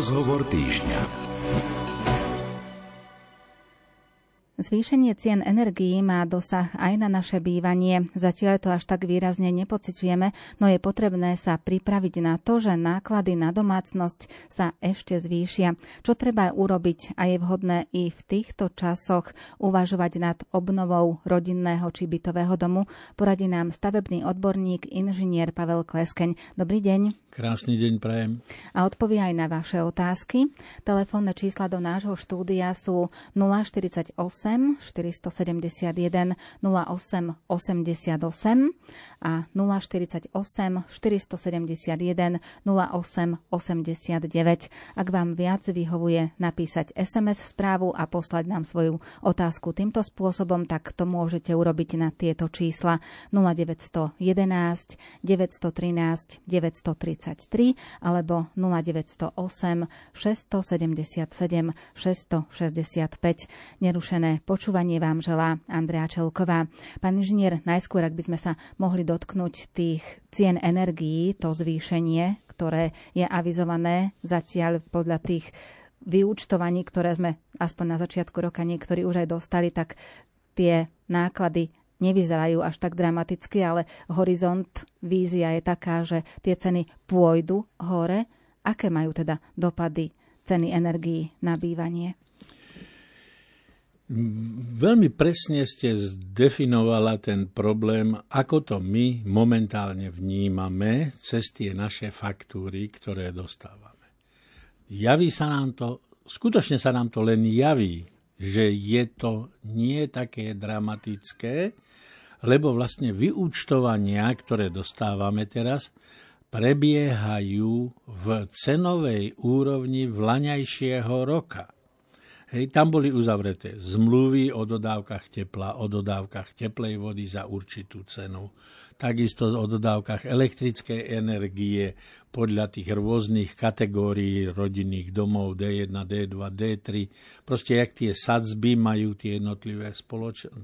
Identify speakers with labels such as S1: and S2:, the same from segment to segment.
S1: Rozhovor týždňa.
S2: Zvýšenie cien energií má dosah aj na naše bývanie. Zatiaľ to až tak výrazne nepociťujeme, no je potrebné sa pripraviť na to, že náklady na domácnosť sa ešte zvýšia. Čo treba urobiť a je vhodné i v týchto časoch uvažovať nad obnovou rodinného či bytového domu, poradí nám stavebný odborník inžinier Pavel Kleskeň. Dobrý deň.
S3: Krásny deň prajem.
S2: A odpovie aj na vaše otázky. Telefónne čísla do nášho štúdia sú 048 471 08 88 a 048 471 08 89. Ak vám viac vyhovuje napísať SMS správu a poslať nám svoju otázku týmto spôsobom, tak to môžete urobiť na tieto čísla 0911 913 933 alebo 0908 677 665. Nerušené počúvanie vám želá Andrea Čelková. Pán inžinier, najskôr, ak by sme sa mohli dotknúť tých cien energií, to zvýšenie, ktoré je avizované zatiaľ podľa tých vyúčtovaní, ktoré sme aspoň na začiatku roka niektorí už aj dostali, tak tie náklady nevyzerajú až tak dramaticky, ale horizont, vízia je taká, že tie ceny pôjdu hore. Aké majú teda dopady ceny energií na bývanie?
S3: Veľmi presne ste zdefinovala ten problém, ako to my momentálne vnímame cez tie naše faktúry, ktoré dostávame. Javí sa nám to, skutočne sa nám to len javí, že je to nie také dramatické, lebo vlastne vyúčtovania, ktoré dostávame teraz, prebiehajú v cenovej úrovni vlaňajšieho roka. Hej, tam boli uzavreté zmluvy o dodávkach tepla, o dodávkach teplej vody za určitú cenu, takisto o dodávkach elektrickej energie podľa tých rôznych kategórií rodinných domov D1, D2, D3. Proste jak tie sadzby majú tie jednotlivé spoloč- e,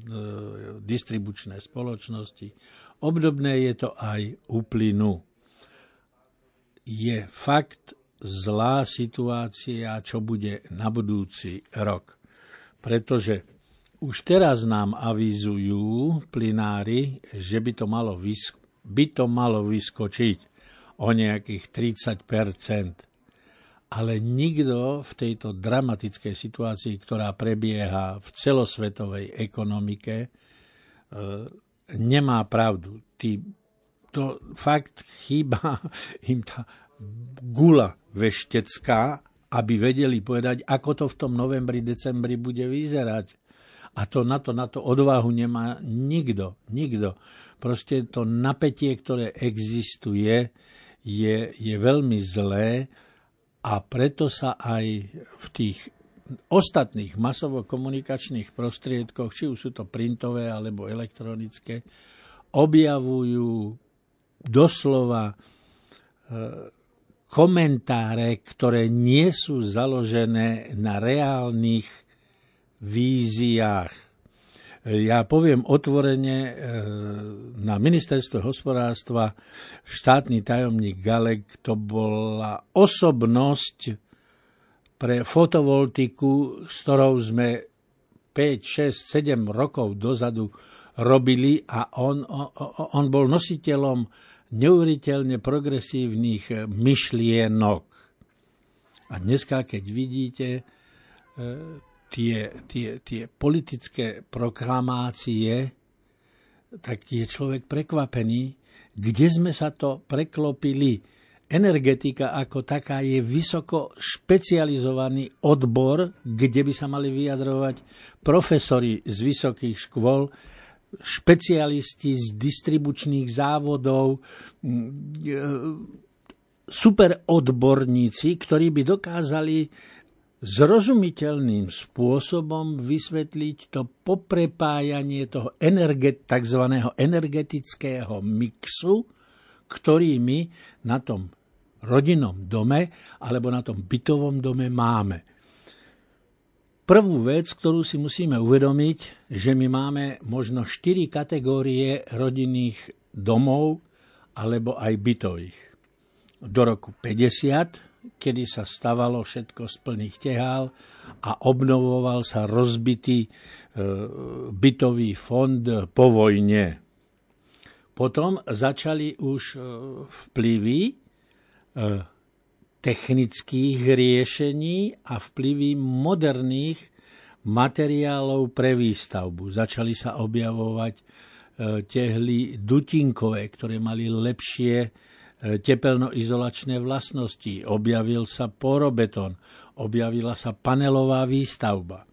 S3: distribučné spoločnosti. Obdobné je to aj u plynu. Je fakt, zlá situácia, čo bude na budúci rok. Pretože už teraz nám avizujú plinári, že by to malo, vysk- by to malo vyskočiť o nejakých 30% ale nikto v tejto dramatickej situácii, ktorá prebieha v celosvetovej ekonomike, e, nemá pravdu. Tí, to fakt chýba im tá gula veštecká, aby vedeli povedať, ako to v tom novembri, decembri bude vyzerať. A to na to, na to odvahu nemá nikto. Nikto. Proste to napätie, ktoré existuje, je, je veľmi zlé a preto sa aj v tých ostatných masovo-komunikačných prostriedkoch, či už sú to printové alebo elektronické, objavujú doslova e, komentáre, ktoré nie sú založené na reálnych víziách. Ja poviem otvorene, e, na ministerstve hospodárstva štátny tajomník Galek to bola osobnosť pre fotovoltiku, s ktorou sme 5, 6, 7 rokov dozadu robili a on, on, on bol nositeľom neuveriteľne progresívnych eh, myšlienok. A dneska, keď vidíte e, tie, tie, tie politické proklamácie, tak je človek prekvapený, kde sme sa to preklopili. Energetika ako taká je vysoko špecializovaný odbor, kde by sa mali vyjadrovať profesori z vysokých škôl, špecialisti z distribučných závodov, e, super odborníci, ktorí by dokázali zrozumiteľným spôsobom vysvetliť to poprepájanie toho energet, tzv. energetického mixu, ktorý my na tom rodinnom dome alebo na tom bytovom dome máme. Prvú vec, ktorú si musíme uvedomiť, že my máme možno štyri kategórie rodinných domov alebo aj bytových. Do roku 50 kedy sa stavalo všetko z plných tehál a obnovoval sa rozbitý e, bytový fond po vojne. Potom začali už e, vplyvy e, technických riešení a vplyvy moderných materiálov pre výstavbu. Začali sa objavovať e, tehly dutinkové, ktoré mali lepšie tepelnoizolačné vlastnosti. Objavil sa porobetón, objavila sa panelová výstavba.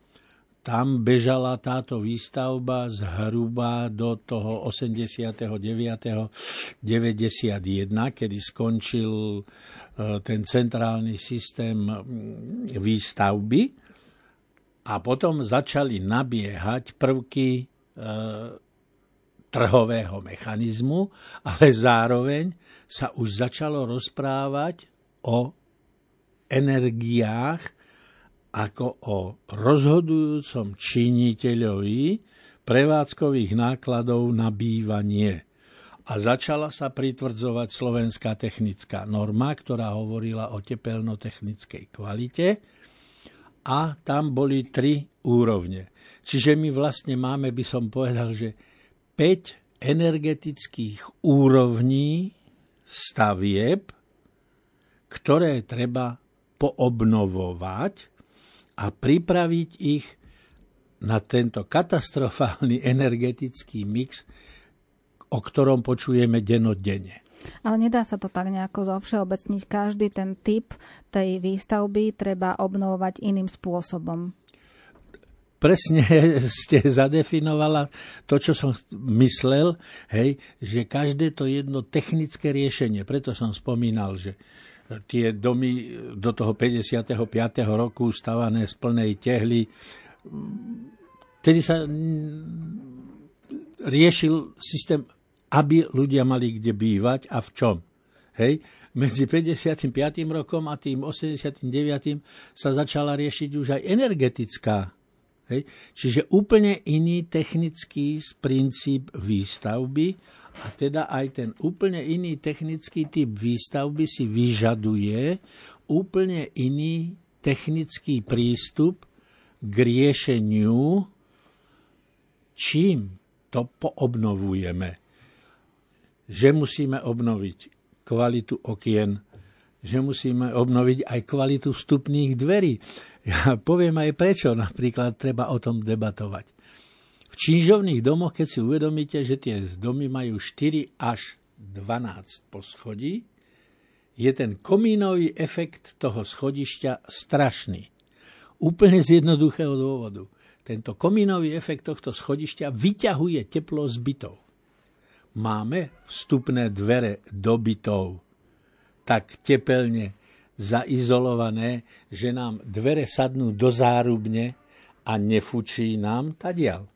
S3: Tam bežala táto výstavba zhruba do toho 89. 91, kedy skončil e, ten centrálny systém výstavby a potom začali nabiehať prvky e, trhového mechanizmu, ale zároveň sa už začalo rozprávať o energiách, ako o rozhodujúcom činiteľovi prevádzkových nákladov na bývanie. A začala sa pritvrdzovať slovenská technická norma, ktorá hovorila o tepelnotechnickej kvalite a tam boli tri úrovne. Čiže my vlastne máme, by som povedal, že 5 energetických úrovní stavieb, ktoré treba poobnovovať a pripraviť ich na tento katastrofálny energetický mix, o ktorom počujeme denodenne.
S2: Ale nedá sa to tak nejako zovšeobecniť. Každý ten typ tej výstavby treba obnovovať iným spôsobom.
S3: Presne ste zadefinovala to, čo som myslel, hej, že každé to jedno technické riešenie. Preto som spomínal, že tie domy do toho 55. roku stavané z plnej tehly. Vtedy sa riešil systém, aby ľudia mali kde bývať a v čom. Hej? Medzi 55. rokom a tým 89. sa začala riešiť už aj energetická Hej. Čiže úplne iný technický princíp výstavby a teda aj ten úplne iný technický typ výstavby si vyžaduje úplne iný technický prístup k riešeniu, čím to poobnovujeme. Že musíme obnoviť kvalitu okien, že musíme obnoviť aj kvalitu vstupných dverí. Ja poviem aj prečo, napríklad treba o tom debatovať. V čížovných domoch, keď si uvedomíte, že tie domy majú 4 až 12 poschodí, je ten komínový efekt toho schodišťa strašný. Úplne z jednoduchého dôvodu. Tento komínový efekt tohto schodišťa vyťahuje teplo z bytov. Máme vstupné dvere do bytov tak tepelne zaizolované, že nám dvere sadnú do zárubne a nefučí nám tadial.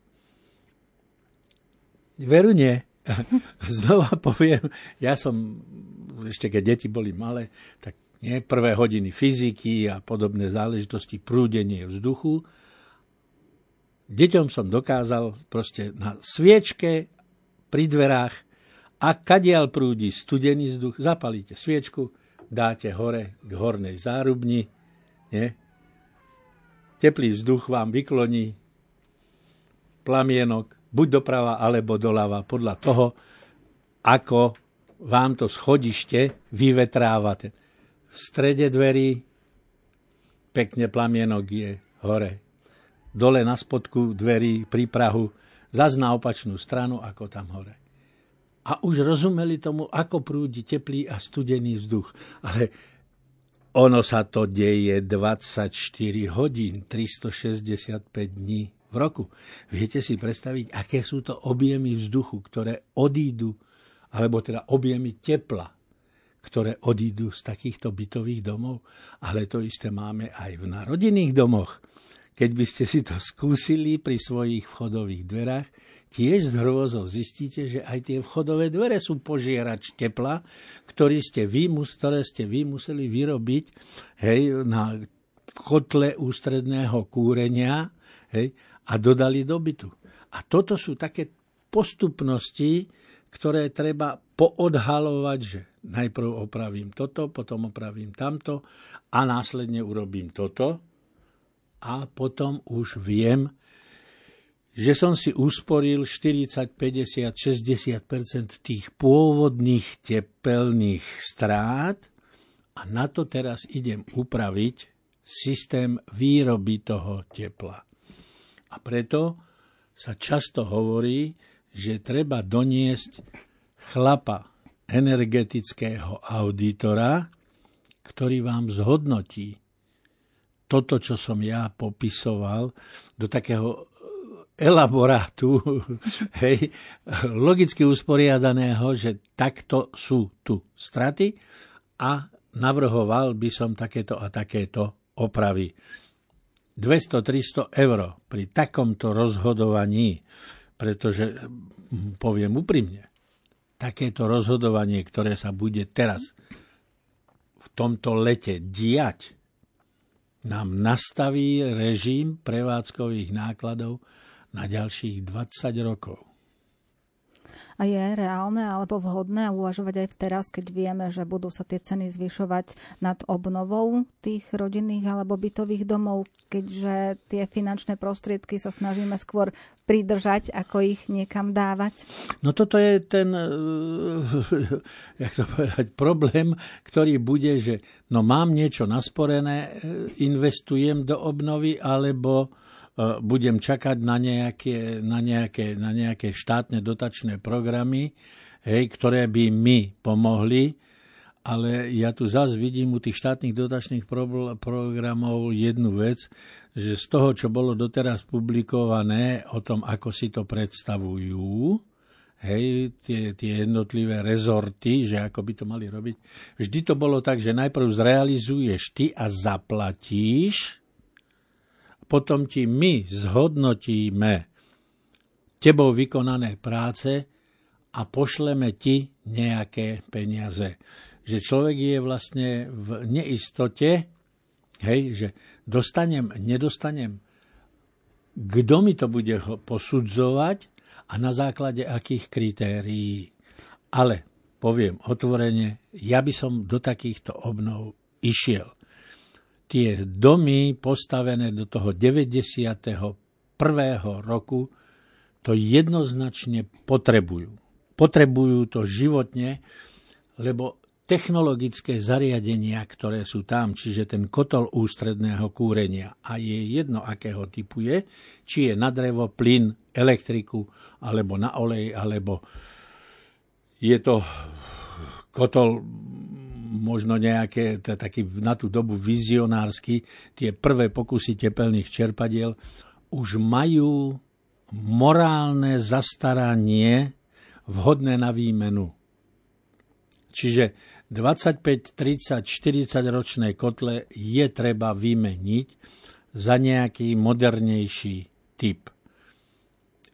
S3: Veru nie. Znova poviem, ja som, ešte keď deti boli malé, tak nie, prvé hodiny fyziky a podobné záležitosti, prúdenie vzduchu. Deťom som dokázal proste na sviečke pri dverách a kadiaľ prúdi studený vzduch, zapalíte sviečku, dáte hore k hornej zárubni, nie? teplý vzduch vám vykloní plamienok buď doprava alebo doľava podľa toho, ako vám to schodište vyvetrávate. V strede dverí pekne plamienok je hore. Dole na spodku dverí pri Prahu, zaz na opačnú stranu ako tam hore a už rozumeli tomu, ako prúdi teplý a studený vzduch. Ale ono sa to deje 24 hodín, 365 dní v roku. Viete si predstaviť, aké sú to objemy vzduchu, ktoré odídu, alebo teda objemy tepla, ktoré odídu z takýchto bytových domov. Ale to isté máme aj v narodinných domoch. Keď by ste si to skúsili pri svojich vchodových dverách, tiež z hrôzou zistíte, že aj tie vchodové dvere sú požierač tepla, ktorý ste vy, ktoré ste vy museli vyrobiť hej, na kotle ústredného kúrenia hej, a dodali do bytu. A toto sú také postupnosti, ktoré treba poodhalovať, že najprv opravím toto, potom opravím tamto a následne urobím toto a potom už viem, že som si usporil 40, 50, 60% tých pôvodných tepelných strát a na to teraz idem upraviť systém výroby toho tepla. A preto sa často hovorí, že treba doniesť chlapa energetického auditora, ktorý vám zhodnotí toto, čo som ja popisoval, do takého elaborátu, hej, logicky usporiadaného, že takto sú tu straty a navrhoval by som takéto a takéto opravy. 200-300 eur pri takomto rozhodovaní, pretože poviem úprimne, takéto rozhodovanie, ktoré sa bude teraz v tomto lete diať, nám nastaví režim prevádzkových nákladov na ďalších 20 rokov.
S2: A je reálne alebo vhodné uvažovať aj teraz, keď vieme, že budú sa tie ceny zvyšovať nad obnovou tých rodinných alebo bytových domov, keďže tie finančné prostriedky sa snažíme skôr pridržať, ako ich niekam dávať?
S3: No toto je ten, eh, jak to povedať, problém, ktorý bude, že no mám niečo nasporené, eh, investujem do obnovy, alebo budem čakať na nejaké, na nejaké, na nejaké štátne dotačné programy, hej, ktoré by mi pomohli, ale ja tu zase vidím u tých štátnych dotačných pro, programov jednu vec, že z toho, čo bolo doteraz publikované o tom, ako si to predstavujú, hej, tie, tie jednotlivé rezorty, že ako by to mali robiť, vždy to bolo tak, že najprv zrealizuješ ty a zaplatíš, potom ti my zhodnotíme tebou vykonané práce a pošleme ti nejaké peniaze. Že človek je vlastne v neistote, hej, že dostanem, nedostanem, kto mi to bude posudzovať a na základe akých kritérií. Ale poviem otvorene, ja by som do takýchto obnov išiel tie domy postavené do toho 91. roku to jednoznačne potrebujú. Potrebujú to životne, lebo technologické zariadenia, ktoré sú tam, čiže ten kotol ústredného kúrenia a je jedno, akého typu je, či je na drevo, plyn, elektriku, alebo na olej, alebo je to kotol možno nejaké, taký na tú dobu vizionársky, tie prvé pokusy tepelných čerpadiel už majú morálne zastaranie vhodné na výmenu. Čiže 25, 30, 40 ročné kotle je treba vymeniť za nejaký modernejší typ.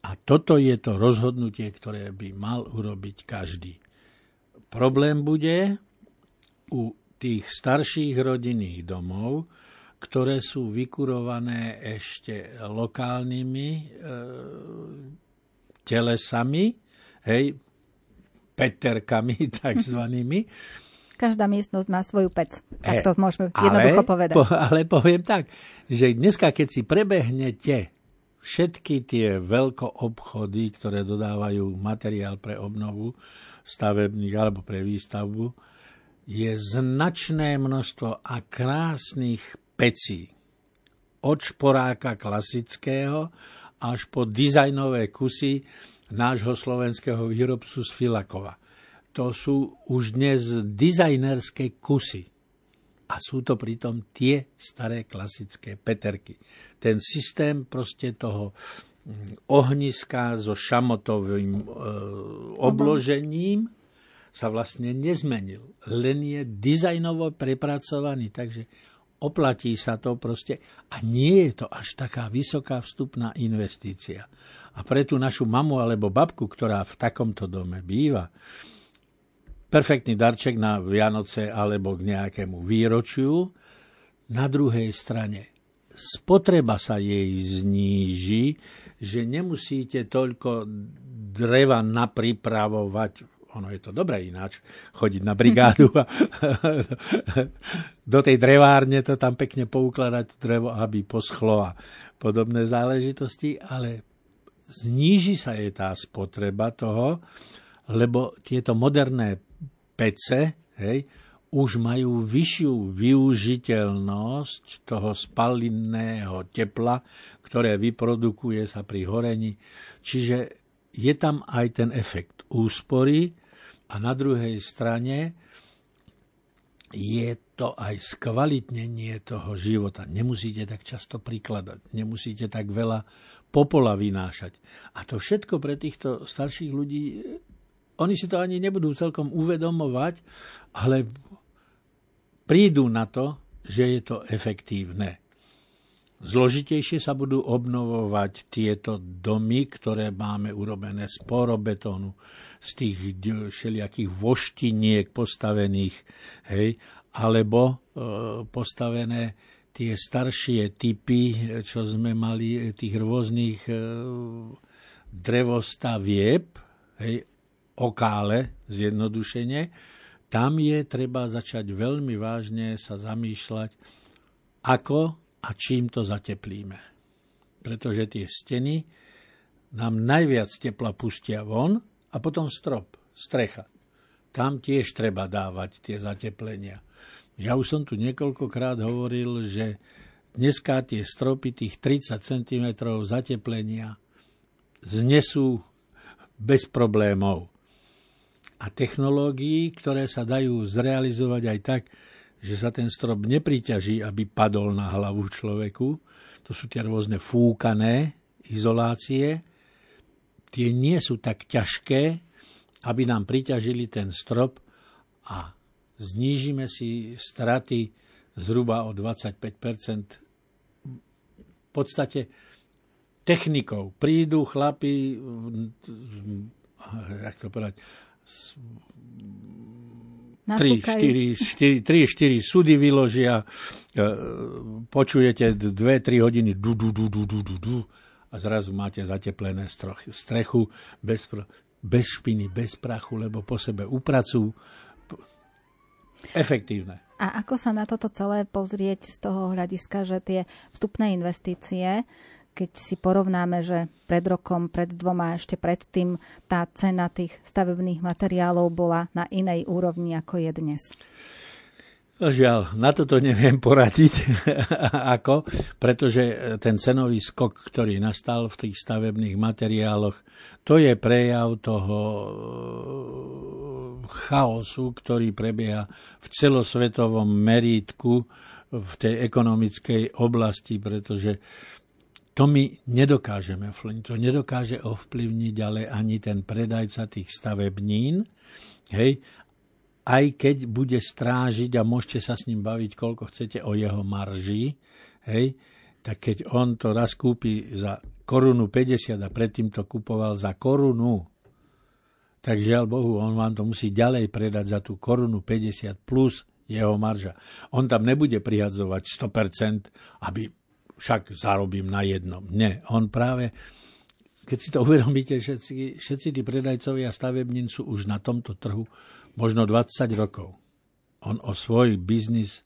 S3: A toto je to rozhodnutie, ktoré by mal urobiť každý. Problém bude, u tých starších rodinných domov, ktoré sú vykurované ešte lokálnymi e, telesami, hej, peterkami takzvanými.
S2: Každá miestnosť má svoju pec. Tak to môžeme ale, jednoducho povedať. Po,
S3: ale poviem tak, že dneska, keď si prebehnete všetky tie veľkoobchody, ktoré dodávajú materiál pre obnovu stavebných alebo pre výstavbu, je značné množstvo a krásnych pecí. Od šporáka klasického až po dizajnové kusy nášho slovenského výrobcu z Filakova. To sú už dnes dizajnerské kusy. A sú to pritom tie staré klasické peterky. Ten systém proste toho mm, ohniska so šamotovým e, obložením, sa vlastne nezmenil. Len je dizajnovo prepracovaný, takže oplatí sa to proste a nie je to až taká vysoká vstupná investícia. A pre tú našu mamu alebo babku, ktorá v takomto dome býva, perfektný darček na Vianoce alebo k nejakému výročiu. Na druhej strane spotreba sa jej zníži, že nemusíte toľko dreva napripravovať ono je to dobré ináč, chodiť na brigádu a do tej drevárne to tam pekne poukladať drevo, aby poschlo a podobné záležitosti, ale zníži sa je tá spotreba toho, lebo tieto moderné pece, hej, už majú vyššiu využiteľnosť toho spalinného tepla, ktoré vyprodukuje sa pri horení. Čiže je tam aj ten efekt úspory a na druhej strane je to aj skvalitnenie toho života. Nemusíte tak často prikladať, nemusíte tak veľa popola vynášať. A to všetko pre týchto starších ľudí, oni si to ani nebudú celkom uvedomovať, ale prídu na to, že je to efektívne. Zložitejšie sa budú obnovovať tieto domy, ktoré máme urobené z porobetónu, z tých všelijakých voštiniek postavených, hej, alebo e, postavené tie staršie typy, čo sme mali, tých rôznych e, drevostavieb, hej, okále, zjednodušene, tam je treba začať veľmi vážne sa zamýšľať, ako a čím to zateplíme. Pretože tie steny nám najviac tepla pustia von a potom strop, strecha. Tam tiež treba dávať tie zateplenia. Ja už som tu niekoľkokrát hovoril, že dneska tie stropy tých 30 cm zateplenia znesú bez problémov a technológií, ktoré sa dajú zrealizovať aj tak, že sa ten strop nepriťaží, aby padol na hlavu človeku. To sú tie rôzne fúkané izolácie. Tie nie sú tak ťažké, aby nám priťažili ten strop a znížime si straty zhruba o 25 V podstate technikou prídu chlapi, jak to povedať, 3, 4, 4, 3, 4 súdy vyložia, e, počujete 2-3 hodiny du, du, du, du, du, du, du, a zrazu máte zateplené strechu bez, bez špiny, bez prachu, lebo po sebe upracujú. Efektívne.
S2: A ako sa na toto celé pozrieť z toho hľadiska, že tie vstupné investície keď si porovnáme, že pred rokom, pred dvoma, ešte predtým tá cena tých stavebných materiálov bola na inej úrovni, ako je dnes?
S3: Žiaľ, na toto neviem poradiť, ako, pretože ten cenový skok, ktorý nastal v tých stavebných materiáloch, to je prejav toho chaosu, ktorý prebieha v celosvetovom merítku v tej ekonomickej oblasti, pretože to my nedokážeme ovplyvniť. To nedokáže ovplyvniť ale ani ten predajca tých stavebnín. Hej, aj keď bude strážiť a môžete sa s ním baviť, koľko chcete o jeho marži, hej, tak keď on to raz kúpi za korunu 50 a predtým to kupoval za korunu, tak žiaľ Bohu, on vám to musí ďalej predať za tú korunu 50 plus jeho marža. On tam nebude prihadzovať 100%, aby však zarobím na jednom. Nie, on práve, keď si to uvedomíte, všetci, všetci tí predajcovia stavebnín sú už na tomto trhu možno 20 rokov. On o svoj biznis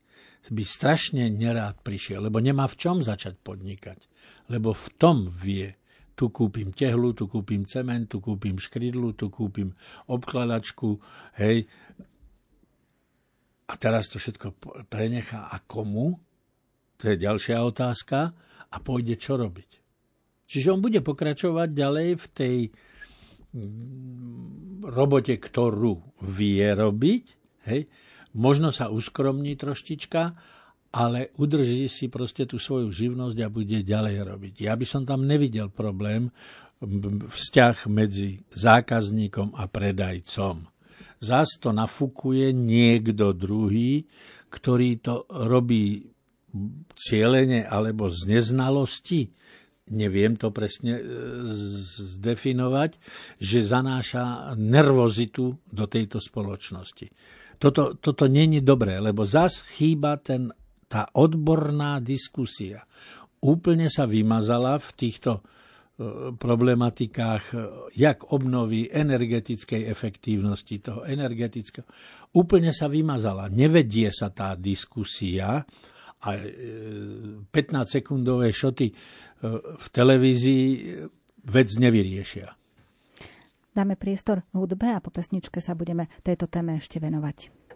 S3: by strašne nerád prišiel, lebo nemá v čom začať podnikať. Lebo v tom vie, tu kúpim tehlu, tu kúpim cement, tu kúpim škridlu, tu kúpim obkladačku, hej. A teraz to všetko prenechá a komu? To je ďalšia otázka. A pôjde čo robiť. Čiže on bude pokračovať ďalej v tej mm, robote, ktorú vie robiť. Hej. Možno sa uskromní troštička, ale udrží si proste tú svoju živnosť a bude ďalej robiť. Ja by som tam nevidel problém vzťah medzi zákazníkom a predajcom. Zás to nafúkuje niekto druhý, ktorý to robí cieľene alebo z neznalosti, neviem to presne e, zdefinovať, že zanáša nervozitu do tejto spoločnosti. Toto, toto není dobré, lebo zas chýba ten, tá odborná diskusia. Úplne sa vymazala v týchto problematikách jak obnovy energetickej efektívnosti toho energetického. Úplne sa vymazala. Nevedie sa tá diskusia a 15-sekundové šoty v televízii vec nevyriešia.
S2: Dáme priestor hudbe a po pesničke sa budeme tejto téme ešte venovať.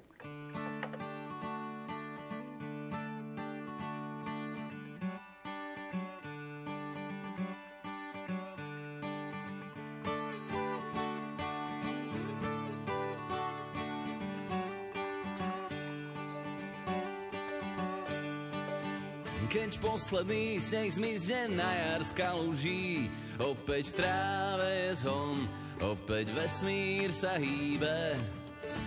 S1: Keď posledný sneh zmizne na jar z kaluží, opäť tráve je zhon, opäť vesmír sa hýbe.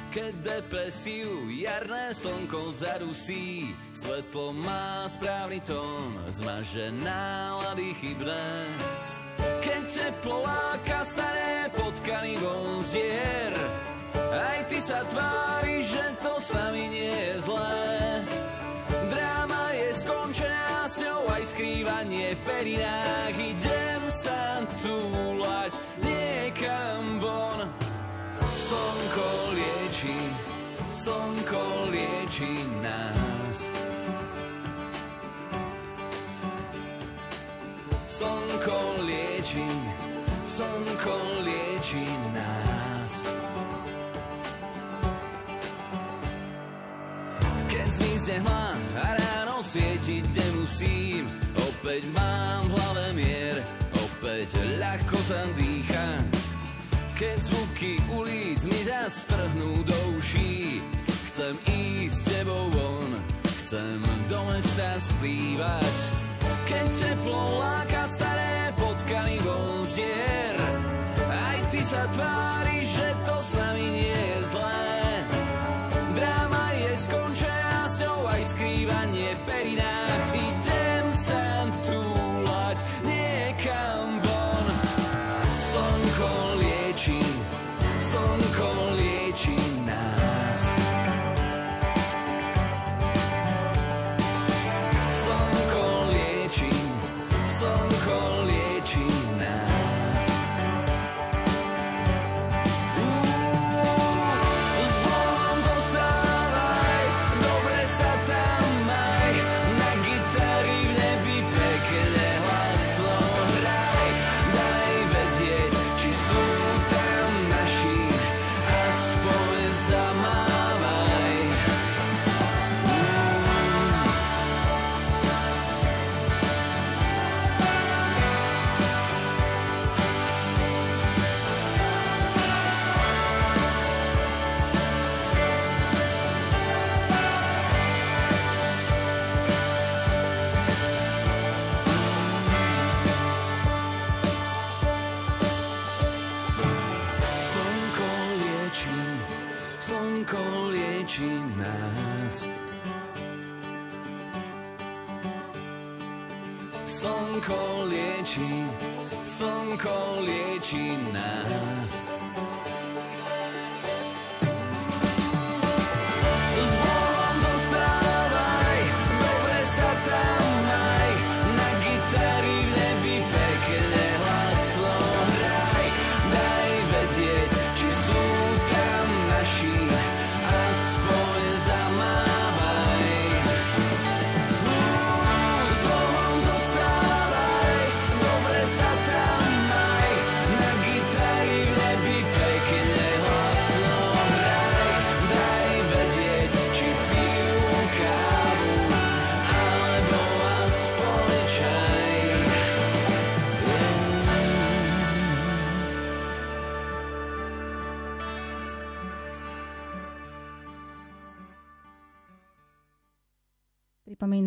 S1: Keď depresiu jarné slnko zarusí, svetlo má správny tón, zmaže nálady chybné. Keď teplo láka staré potkany von zdier, aj ty sa tvári, že to s nami nie je zlé skrývanie v perinách. Idem sa túlať niekam von. Slnko lieči, slnko lieči nás. Slnko lieči, slnko lieči nás. Keď zmizne hmla a svietiť nemusím. Opäť mám v hlave mier, opäť ľahko sa dýcha. Keď zvuky ulic mi zastrhnú do uší, chcem ísť s tebou von, chcem do mesta splývať. Keď teplo láka staré potkany von zdier, aj ty sa tváriš, že nás. Slnko lieči, slnko lieči nás.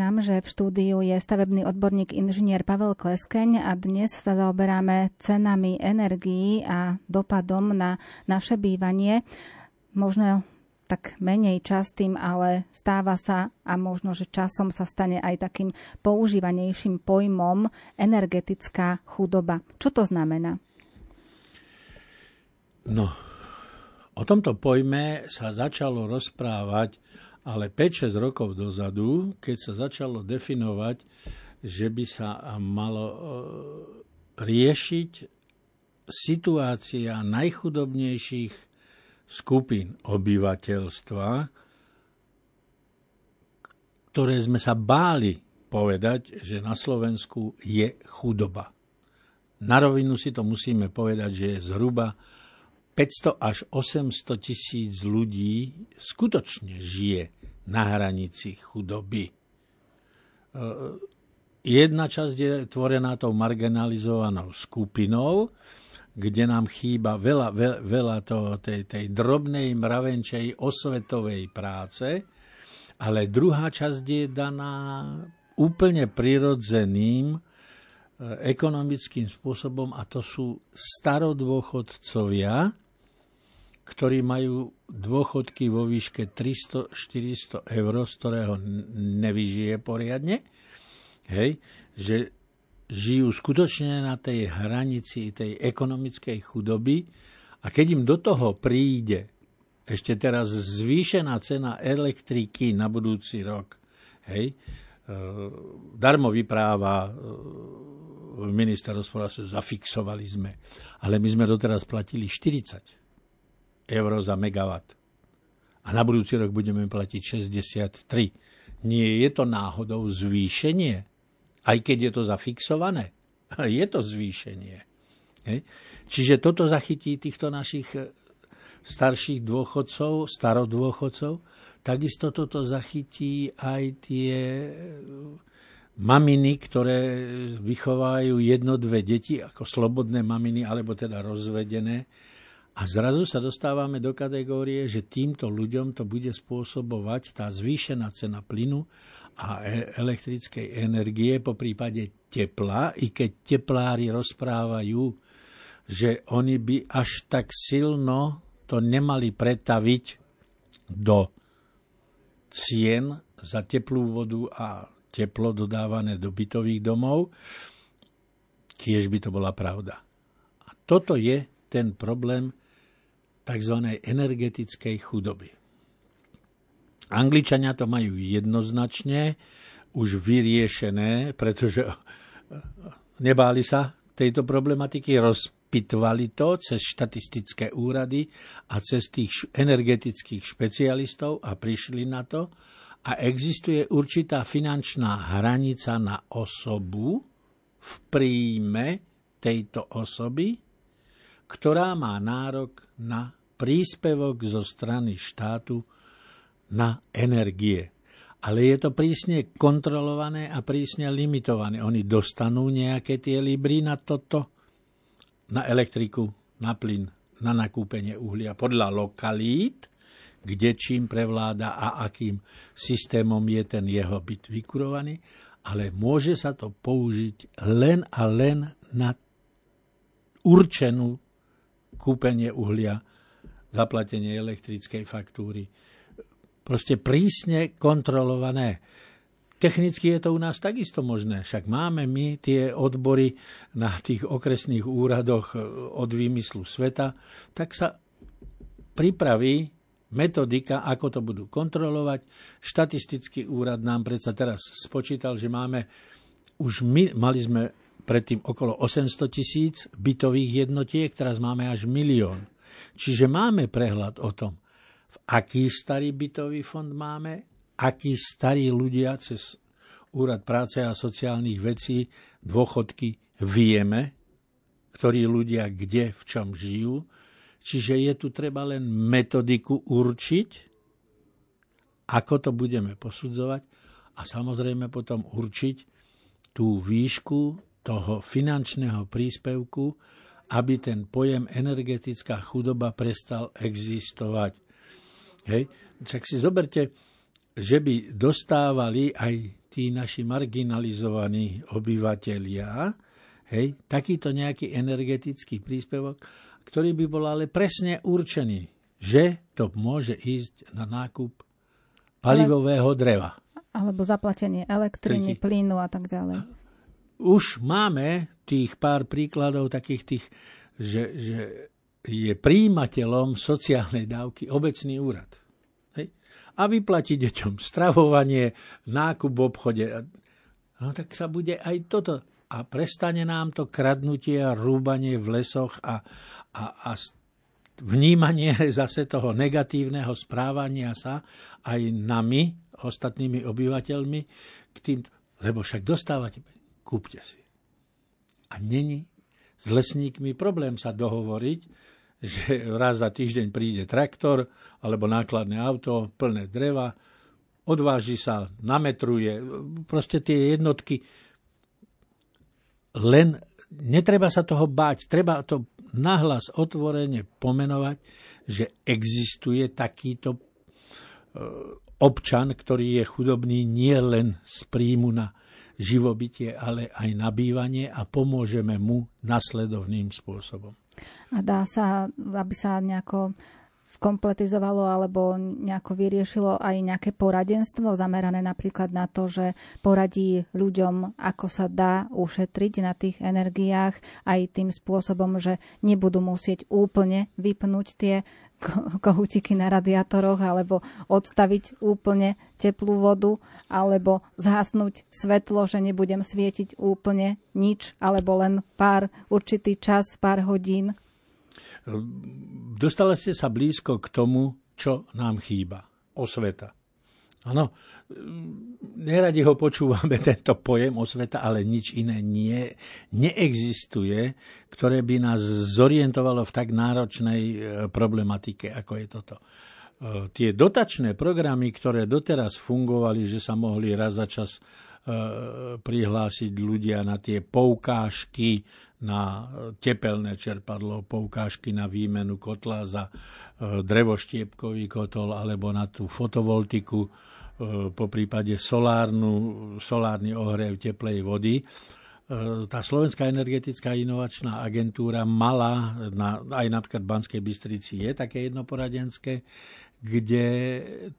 S2: Pripomínam, že v štúdiu je stavebný odborník inžinier Pavel Kleskeň a dnes sa zaoberáme cenami energií a dopadom na naše bývanie. Možno tak menej častým, ale stáva sa a možno, že časom sa stane aj takým používanejším pojmom energetická chudoba. Čo to znamená?
S3: No, o tomto pojme sa začalo rozprávať ale 5-6 rokov dozadu, keď sa začalo definovať, že by sa malo e, riešiť situácia najchudobnejších skupín obyvateľstva, ktoré sme sa báli povedať, že na Slovensku je chudoba. Na rovinu si to musíme povedať, že je zhruba 500 až 800 tisíc ľudí skutočne žije na hranici chudoby. E, jedna časť je tvorená tou marginalizovanou skupinou, kde nám chýba veľa, veľa, veľa toho, tej, tej drobnej mravenčej osvetovej práce, ale druhá časť je daná úplne prirodzeným E, ekonomickým spôsobom a to sú starodôchodcovia, ktorí majú dôchodky vo výške 300-400 eur, z ktorého nevyžije poriadne, hej, že žijú skutočne na tej hranici tej ekonomickej chudoby a keď im do toho príde ešte teraz zvýšená cena elektriky na budúci rok, hej, e, darmo vypráva e, minister hospodárstva, zafixovali sme. Ale my sme doteraz platili 40 eur za megawatt. A na budúci rok budeme platiť 63. Nie je to náhodou zvýšenie? Aj keď je to zafixované? Je to zvýšenie. Čiže toto zachytí týchto našich eh, starších dôchodcov, starodôchodcov. Takisto toto zachytí aj tie maminy, ktoré vychovajú jedno, dve deti, ako slobodné maminy, alebo teda rozvedené. A zrazu sa dostávame do kategórie, že týmto ľuďom to bude spôsobovať tá zvýšená cena plynu a e- elektrickej energie, po prípade tepla, i keď teplári rozprávajú, že oni by až tak silno to nemali pretaviť do cien za teplú vodu a teplo dodávané do bytových domov, tiež by to bola pravda. A toto je ten problém tzv. energetickej chudoby. Angličania to majú jednoznačne už vyriešené, pretože nebáli sa tejto problematiky, rozpitvali to cez štatistické úrady a cez tých energetických špecialistov a prišli na to, a existuje určitá finančná hranica na osobu v príjme tejto osoby, ktorá má nárok na príspevok zo strany štátu na energie. Ale je to prísne kontrolované a prísne limitované. Oni dostanú nejaké tie libry na toto, na elektriku, na plyn, na nakúpenie uhlia podľa lokalít, kde čím prevláda a akým systémom je ten jeho byt vykurovaný, ale môže sa to použiť len a len na určenú kúpenie uhlia, zaplatenie elektrickej faktúry. Proste prísne kontrolované. Technicky je to u nás takisto možné, však máme my tie odbory na tých okresných úradoch od výmyslu sveta, tak sa pripraví metodika, ako to budú kontrolovať. Štatistický úrad nám predsa teraz spočítal, že máme, už my, mali sme predtým okolo 800 tisíc bytových jednotiek, teraz máme až milión. Čiže máme prehľad o tom, v aký starý bytový fond máme, akí starí ľudia cez Úrad práce a sociálnych vecí, dôchodky vieme, ktorí ľudia kde, v čom žijú, Čiže je tu treba len metodiku určiť, ako to budeme posudzovať a samozrejme potom určiť tú výšku toho finančného príspevku, aby ten pojem energetická chudoba prestal existovať. Hej. Tak si zoberte, že by dostávali aj tí naši marginalizovaní obyvateľia hej, takýto nejaký energetický príspevok, ktorý by bol ale presne určený, že to môže ísť na nákup palivového dreva.
S2: Alebo zaplatenie elektriny, plynu a tak ďalej.
S3: Už máme tých pár príkladov takých tých, že, že je príjimateľom sociálnej dávky obecný úrad. Hej? A vyplatí deťom stravovanie, nákup v obchode. No tak sa bude aj toto a prestane nám to kradnutie a rúbanie v lesoch a, a, a vnímanie zase toho negatívneho správania sa aj nami, ostatnými obyvateľmi, k tým, lebo však dostávate, kúpte si. A není s lesníkmi problém sa dohovoriť, že raz za týždeň príde traktor alebo nákladné auto plné dreva, odváži sa, nametruje, proste tie jednotky. Len netreba sa toho báť, treba to nahlas otvorene pomenovať, že existuje takýto e, občan, ktorý je chudobný nie len z príjmu na živobytie, ale aj na bývanie a pomôžeme mu nasledovným spôsobom.
S2: A dá sa, aby sa nejako skompletizovalo alebo nejako vyriešilo aj nejaké poradenstvo zamerané napríklad na to, že poradí ľuďom, ako sa dá ušetriť na tých energiách aj tým spôsobom, že nebudú musieť úplne vypnúť tie kohútiky na radiátoroch alebo odstaviť úplne teplú vodu alebo zhasnúť svetlo, že nebudem svietiť úplne nič alebo len pár určitý čas, pár hodín
S3: Dostali ste sa blízko k tomu, čo nám chýba. Osveta. Áno, neradi ho počúvame, tento pojem osveta, ale nič iné nie, neexistuje, ktoré by nás zorientovalo v tak náročnej e, problematike, ako je toto. E, tie dotačné programy, ktoré doteraz fungovali, že sa mohli raz za čas e, prihlásiť ľudia na tie poukážky na tepelné čerpadlo, poukážky na výmenu kotla za drevoštiepkový kotol alebo na tú fotovoltiku, po prípade solárnu, solárny ohrev teplej vody. E, tá Slovenská energetická inovačná agentúra mala, na, aj napríklad v Banskej Bystrici je také jednoporadenské, kde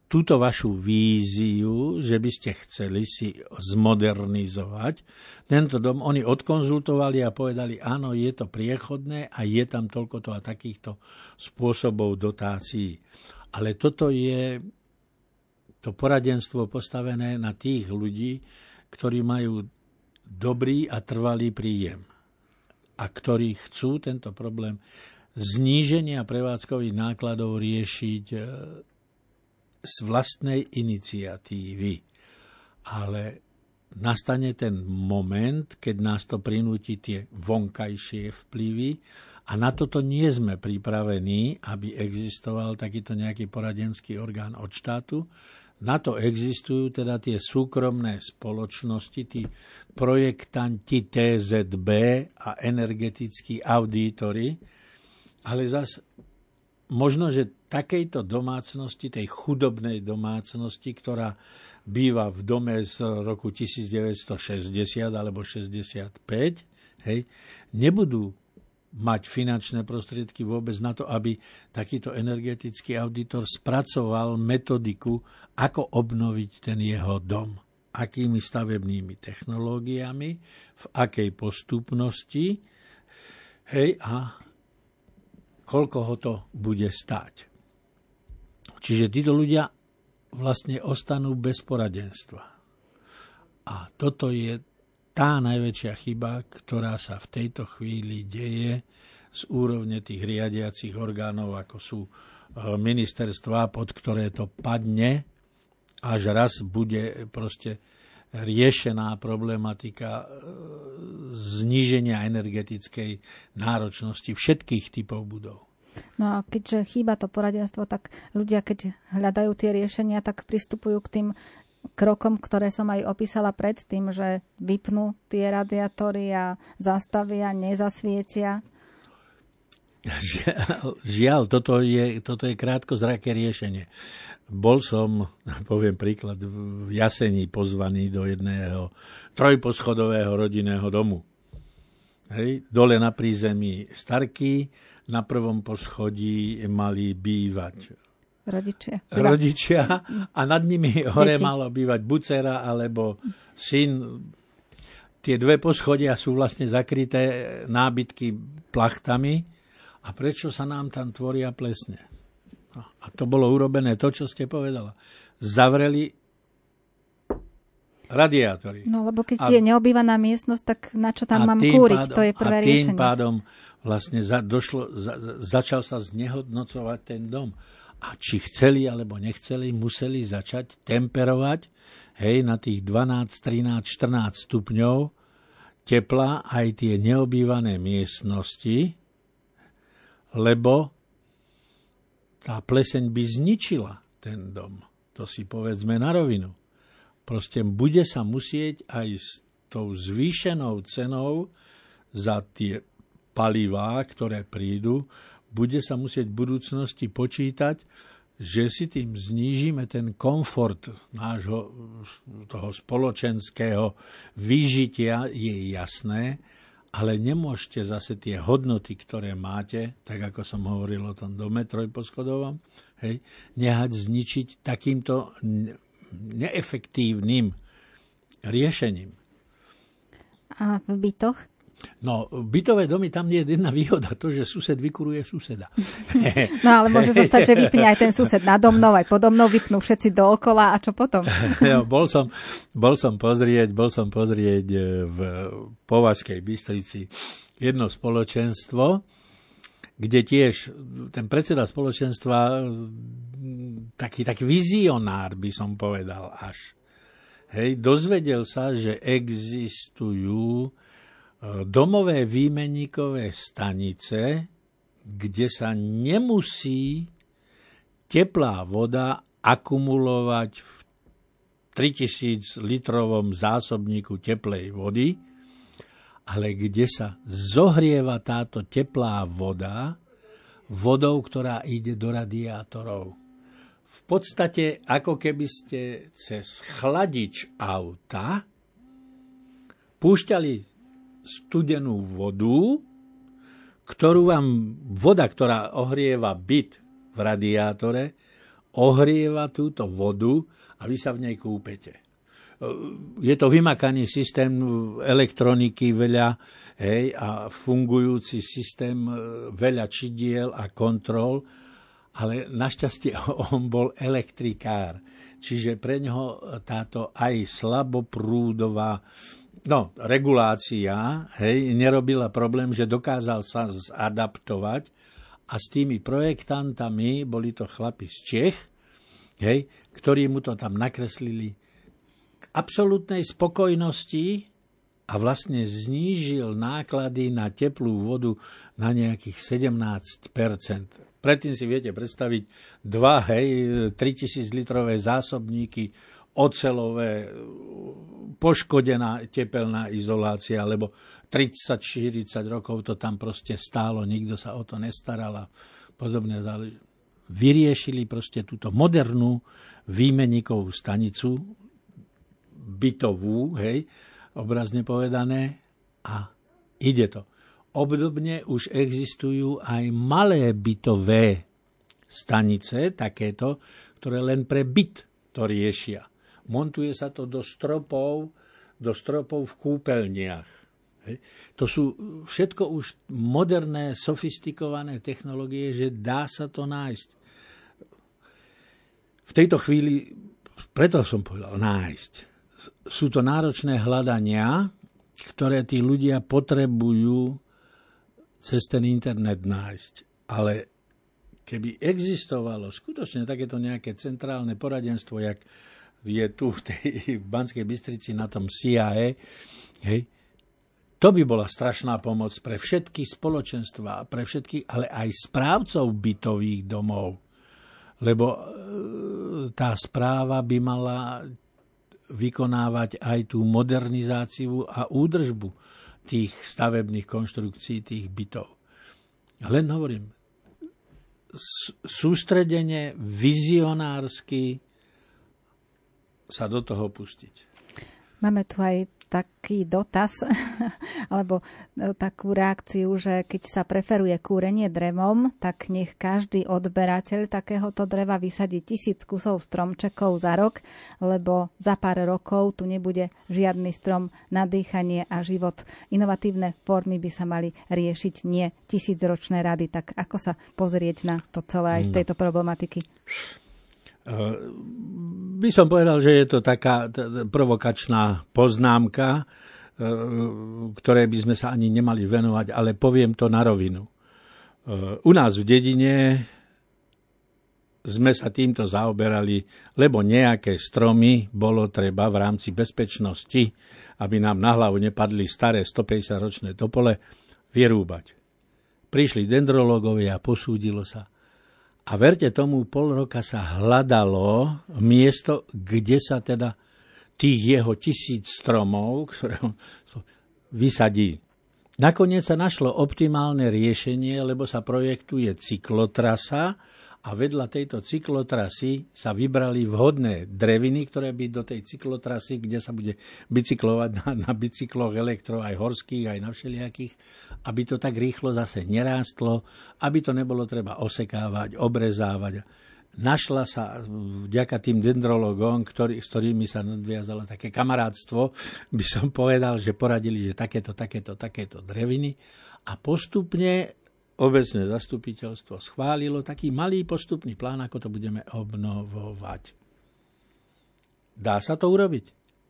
S3: túto vašu víziu, že by ste chceli si zmodernizovať, tento dom oni odkonzultovali a povedali, áno, je to priechodné a je tam toľko to a takýchto spôsobov dotácií. Ale toto je to poradenstvo postavené na tých ľudí, ktorí majú dobrý a trvalý príjem a ktorí chcú tento problém zníženia prevádzkových nákladov riešiť e, z vlastnej iniciatívy. Ale nastane ten moment, keď nás to prinúti tie vonkajšie vplyvy a na toto nie sme pripravení, aby existoval takýto nejaký poradenský orgán od štátu. Na to existujú teda tie súkromné spoločnosti, tí projektanti TZB a energetickí audítori, ale zas možno, že takejto domácnosti, tej chudobnej domácnosti, ktorá býva v dome z roku 1960 alebo 65, hej, nebudú mať finančné prostriedky vôbec na to, aby takýto energetický auditor spracoval metodiku, ako obnoviť ten jeho dom. Akými stavebnými technológiami, v akej postupnosti, hej, a koľko ho to bude stáť. Čiže títo ľudia vlastne ostanú bez poradenstva. A toto je tá najväčšia chyba, ktorá sa v tejto chvíli deje z úrovne tých riadiacich orgánov, ako sú e, ministerstva, pod ktoré to padne, až raz bude proste riešená problematika e, zníženia energetickej náročnosti všetkých typov budov.
S2: No a keďže chýba to poradenstvo, tak ľudia, keď hľadajú tie riešenia, tak pristupujú k tým krokom, ktoré som aj opísala predtým, že vypnú tie radiátory a zastavia, nezasvietia.
S3: Žiaľ, žiaľ toto, je, toto je zraké riešenie. Bol som, poviem príklad, v Jasení pozvaný do jedného trojposchodového rodinného domu. Hej, dole na prízemí Starky, na prvom poschodí mali bývať
S2: rodičia.
S3: rodičia a nad nimi hore Deti. malo bývať bucera alebo syn. Tie dve poschodia sú vlastne zakryté nábytky plachtami a prečo sa nám tam tvoria plesne? A to bolo urobené to, čo ste povedala. Zavreli Radiátory.
S2: No lebo keď a, je neobývaná miestnosť, tak na čo tam mám kúriť?
S3: Pádom,
S2: to je prvé
S3: a tým
S2: riešenie.
S3: pádom vlastne za, došlo, za, začal sa znehodnocovať ten dom. A či chceli alebo nechceli, museli začať temperovať hej, na tých 12, 13, 14 stupňov tepla aj tie neobývané miestnosti, lebo tá pleseň by zničila ten dom. To si povedzme na rovinu. Proste bude sa musieť aj s tou zvýšenou cenou za tie palivá, ktoré prídu, bude sa musieť v budúcnosti počítať, že si tým znížime ten komfort nášho toho spoločenského vyžitia, je jasné, ale nemôžete zase tie hodnoty, ktoré máte, tak ako som hovoril o tom dome trojposchodovom, hej, nehať zničiť takýmto neefektívnym riešením.
S2: A v bytoch?
S3: No, bytové domy, tam je jedna výhoda, to, že sused vykuruje suseda.
S2: No ale môže zostať, že vypne aj ten sused nado mnou, aj podo mnou, vypnú všetci dookola a čo potom?
S3: No, bol, som, bol som pozrieť, bol som pozrieť e, v Považskej Bystrici jedno spoločenstvo, kde tiež ten predseda spoločenstva, taký, taký vizionár by som povedal až, hej, dozvedel sa, že existujú domové výmenníkové stanice, kde sa nemusí teplá voda akumulovať v 3000 litrovom zásobníku teplej vody, ale kde sa zohrieva táto teplá voda vodou, ktorá ide do radiátorov. V podstate, ako keby ste cez chladič auta púšťali studenú vodu, ktorú vám voda, ktorá ohrieva byt v radiátore, ohrieva túto vodu a vy sa v nej kúpete. Je to vymakaný systém elektroniky veľa hej, a fungujúci systém e, veľa čidiel a kontrol, ale našťastie on bol elektrikár. Čiže pre neho táto aj slaboprúdová no, regulácia hej, nerobila problém, že dokázal sa zadaptovať a s tými projektantami, boli to chlapi z Čech, hej, ktorí mu to tam nakreslili k absolútnej spokojnosti a vlastne znížil náklady na teplú vodu na nejakých 17% Predtým si viete predstaviť dva, hej, 3000 litrové zásobníky ocelové, poškodená tepelná izolácia, lebo 30-40 rokov to tam proste stálo, nikto sa o to nestaral a podobne. Vyriešili proste túto modernú výmenníkovú stanicu, bytovú, hej, obrazne povedané, a ide to. Obdobne už existujú aj malé bytové stanice, takéto, ktoré len pre byt to riešia montuje sa to do stropov, do stropov v kúpeľniach. To sú všetko už moderné, sofistikované technológie, že dá sa to nájsť. V tejto chvíli, preto som povedal nájsť, sú to náročné hľadania, ktoré tí ľudia potrebujú cez ten internet nájsť. Ale keby existovalo skutočne takéto nejaké centrálne poradenstvo, jak je tu v tej Banskej Bystrici na tom CIA, hej, to by bola strašná pomoc pre všetky spoločenstva, pre všetky, ale aj správcov bytových domov. Lebo e, tá správa by mala vykonávať aj tú modernizáciu a údržbu tých stavebných konštrukcií, tých bytov. Len hovorím, sústredenie vizionársky sa do toho pustiť.
S2: Máme tu aj taký dotaz, alebo e, takú reakciu, že keď sa preferuje kúrenie drevom, tak nech každý odberateľ takéhoto dreva vysadí tisíc kusov stromčekov za rok, lebo za pár rokov tu nebude žiadny strom na dýchanie a život. Inovatívne formy by sa mali riešiť, nie tisícročné rady. Tak ako sa pozrieť na to celé aj z no. tejto problematiky?
S3: By som povedal, že je to taká provokačná poznámka, ktoré by sme sa ani nemali venovať, ale poviem to na rovinu. U nás v dedine sme sa týmto zaoberali, lebo nejaké stromy bolo treba v rámci bezpečnosti, aby nám na hlavu nepadli staré 150-ročné topole, vyrúbať. Prišli dendrológovia a posúdilo sa – a verte tomu, pol roka sa hľadalo miesto, kde sa teda tých jeho tisíc stromov, ktoré vysadí. Nakoniec sa našlo optimálne riešenie, lebo sa projektuje cyklotrasa, a vedľa tejto cyklotrasy sa vybrali vhodné dreviny, ktoré by do tej cyklotrasy, kde sa bude bicyklovať na, na bicykloch elektro, aj horských, aj na všelijakých, aby to tak rýchlo zase nerástlo, aby to nebolo treba osekávať, obrezávať. Našla sa vďaka tým dendrologom, ktorý, s ktorými sa nadviazalo také kamarátstvo, by som povedal, že poradili, že takéto, takéto, takéto dreviny a postupne obecné zastupiteľstvo schválilo taký malý postupný plán, ako to budeme obnovovať. Dá sa to urobiť?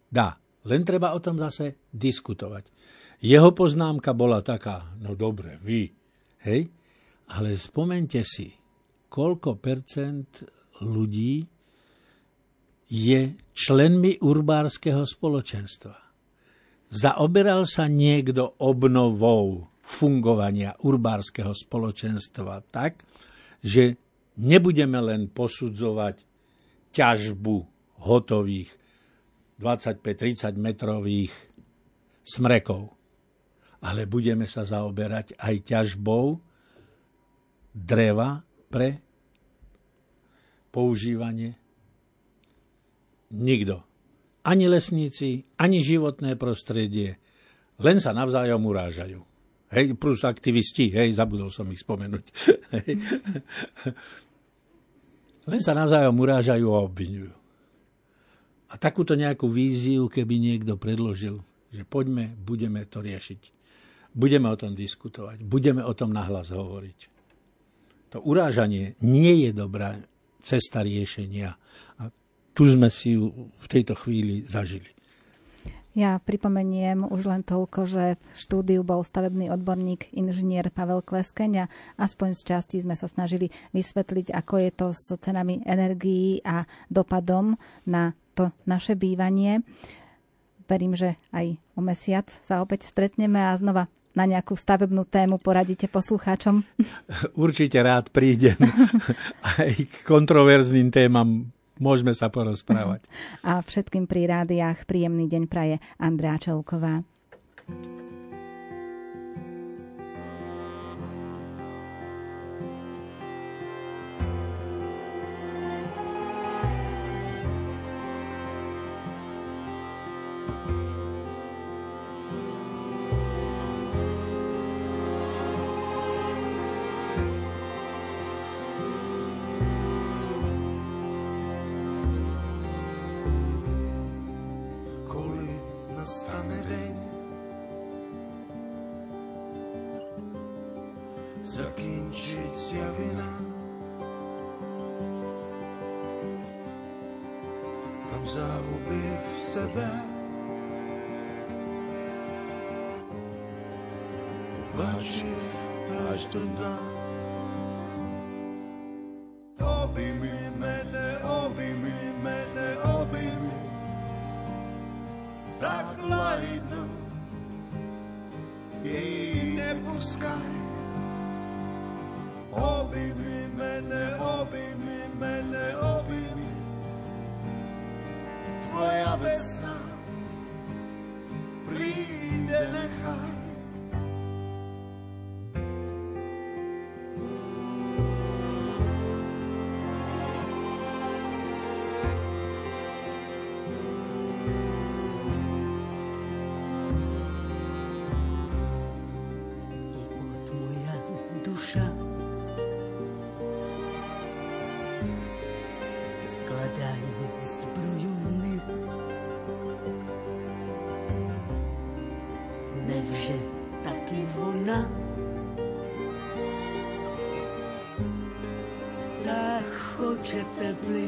S3: Dá. Len treba o tom zase diskutovať. Jeho poznámka bola taká, no dobre, vy, hej? Ale spomente si, koľko percent ľudí je členmi urbárskeho spoločenstva. Zaoberal sa niekto obnovou fungovania urbárskeho spoločenstva tak, že nebudeme len posudzovať ťažbu hotových 25-30 metrových smrekov, ale budeme sa zaoberať aj ťažbou dreva pre používanie. Nikto. Ani lesníci, ani životné prostredie. Len sa navzájom urážajú. Hej, plus aktivisti, hej, zabudol som ich spomenúť. Len sa navzájom urážajú a obvinujú. A takúto nejakú víziu, keby niekto predložil, že poďme, budeme to riešiť. Budeme o tom diskutovať, budeme o tom nahlas hovoriť. To urážanie nie je dobrá cesta riešenia. A tu sme si ju v tejto chvíli zažili.
S2: Ja pripomeniem už len toľko, že v štúdiu bol stavebný odborník inžinier Pavel Kleskeň a aspoň z časti sme sa snažili vysvetliť, ako je to s cenami energií a dopadom na to naše bývanie. Verím, že aj o mesiac sa opäť stretneme a znova na nejakú stavebnú tému poradíte poslucháčom?
S3: Určite rád prídem aj k kontroverzným témam môžeme sa porozprávať.
S2: A všetkým pri rádiách príjemný deň praje Andrá Čelková.
S4: oče Bate as tu não. Obi-me. the blue.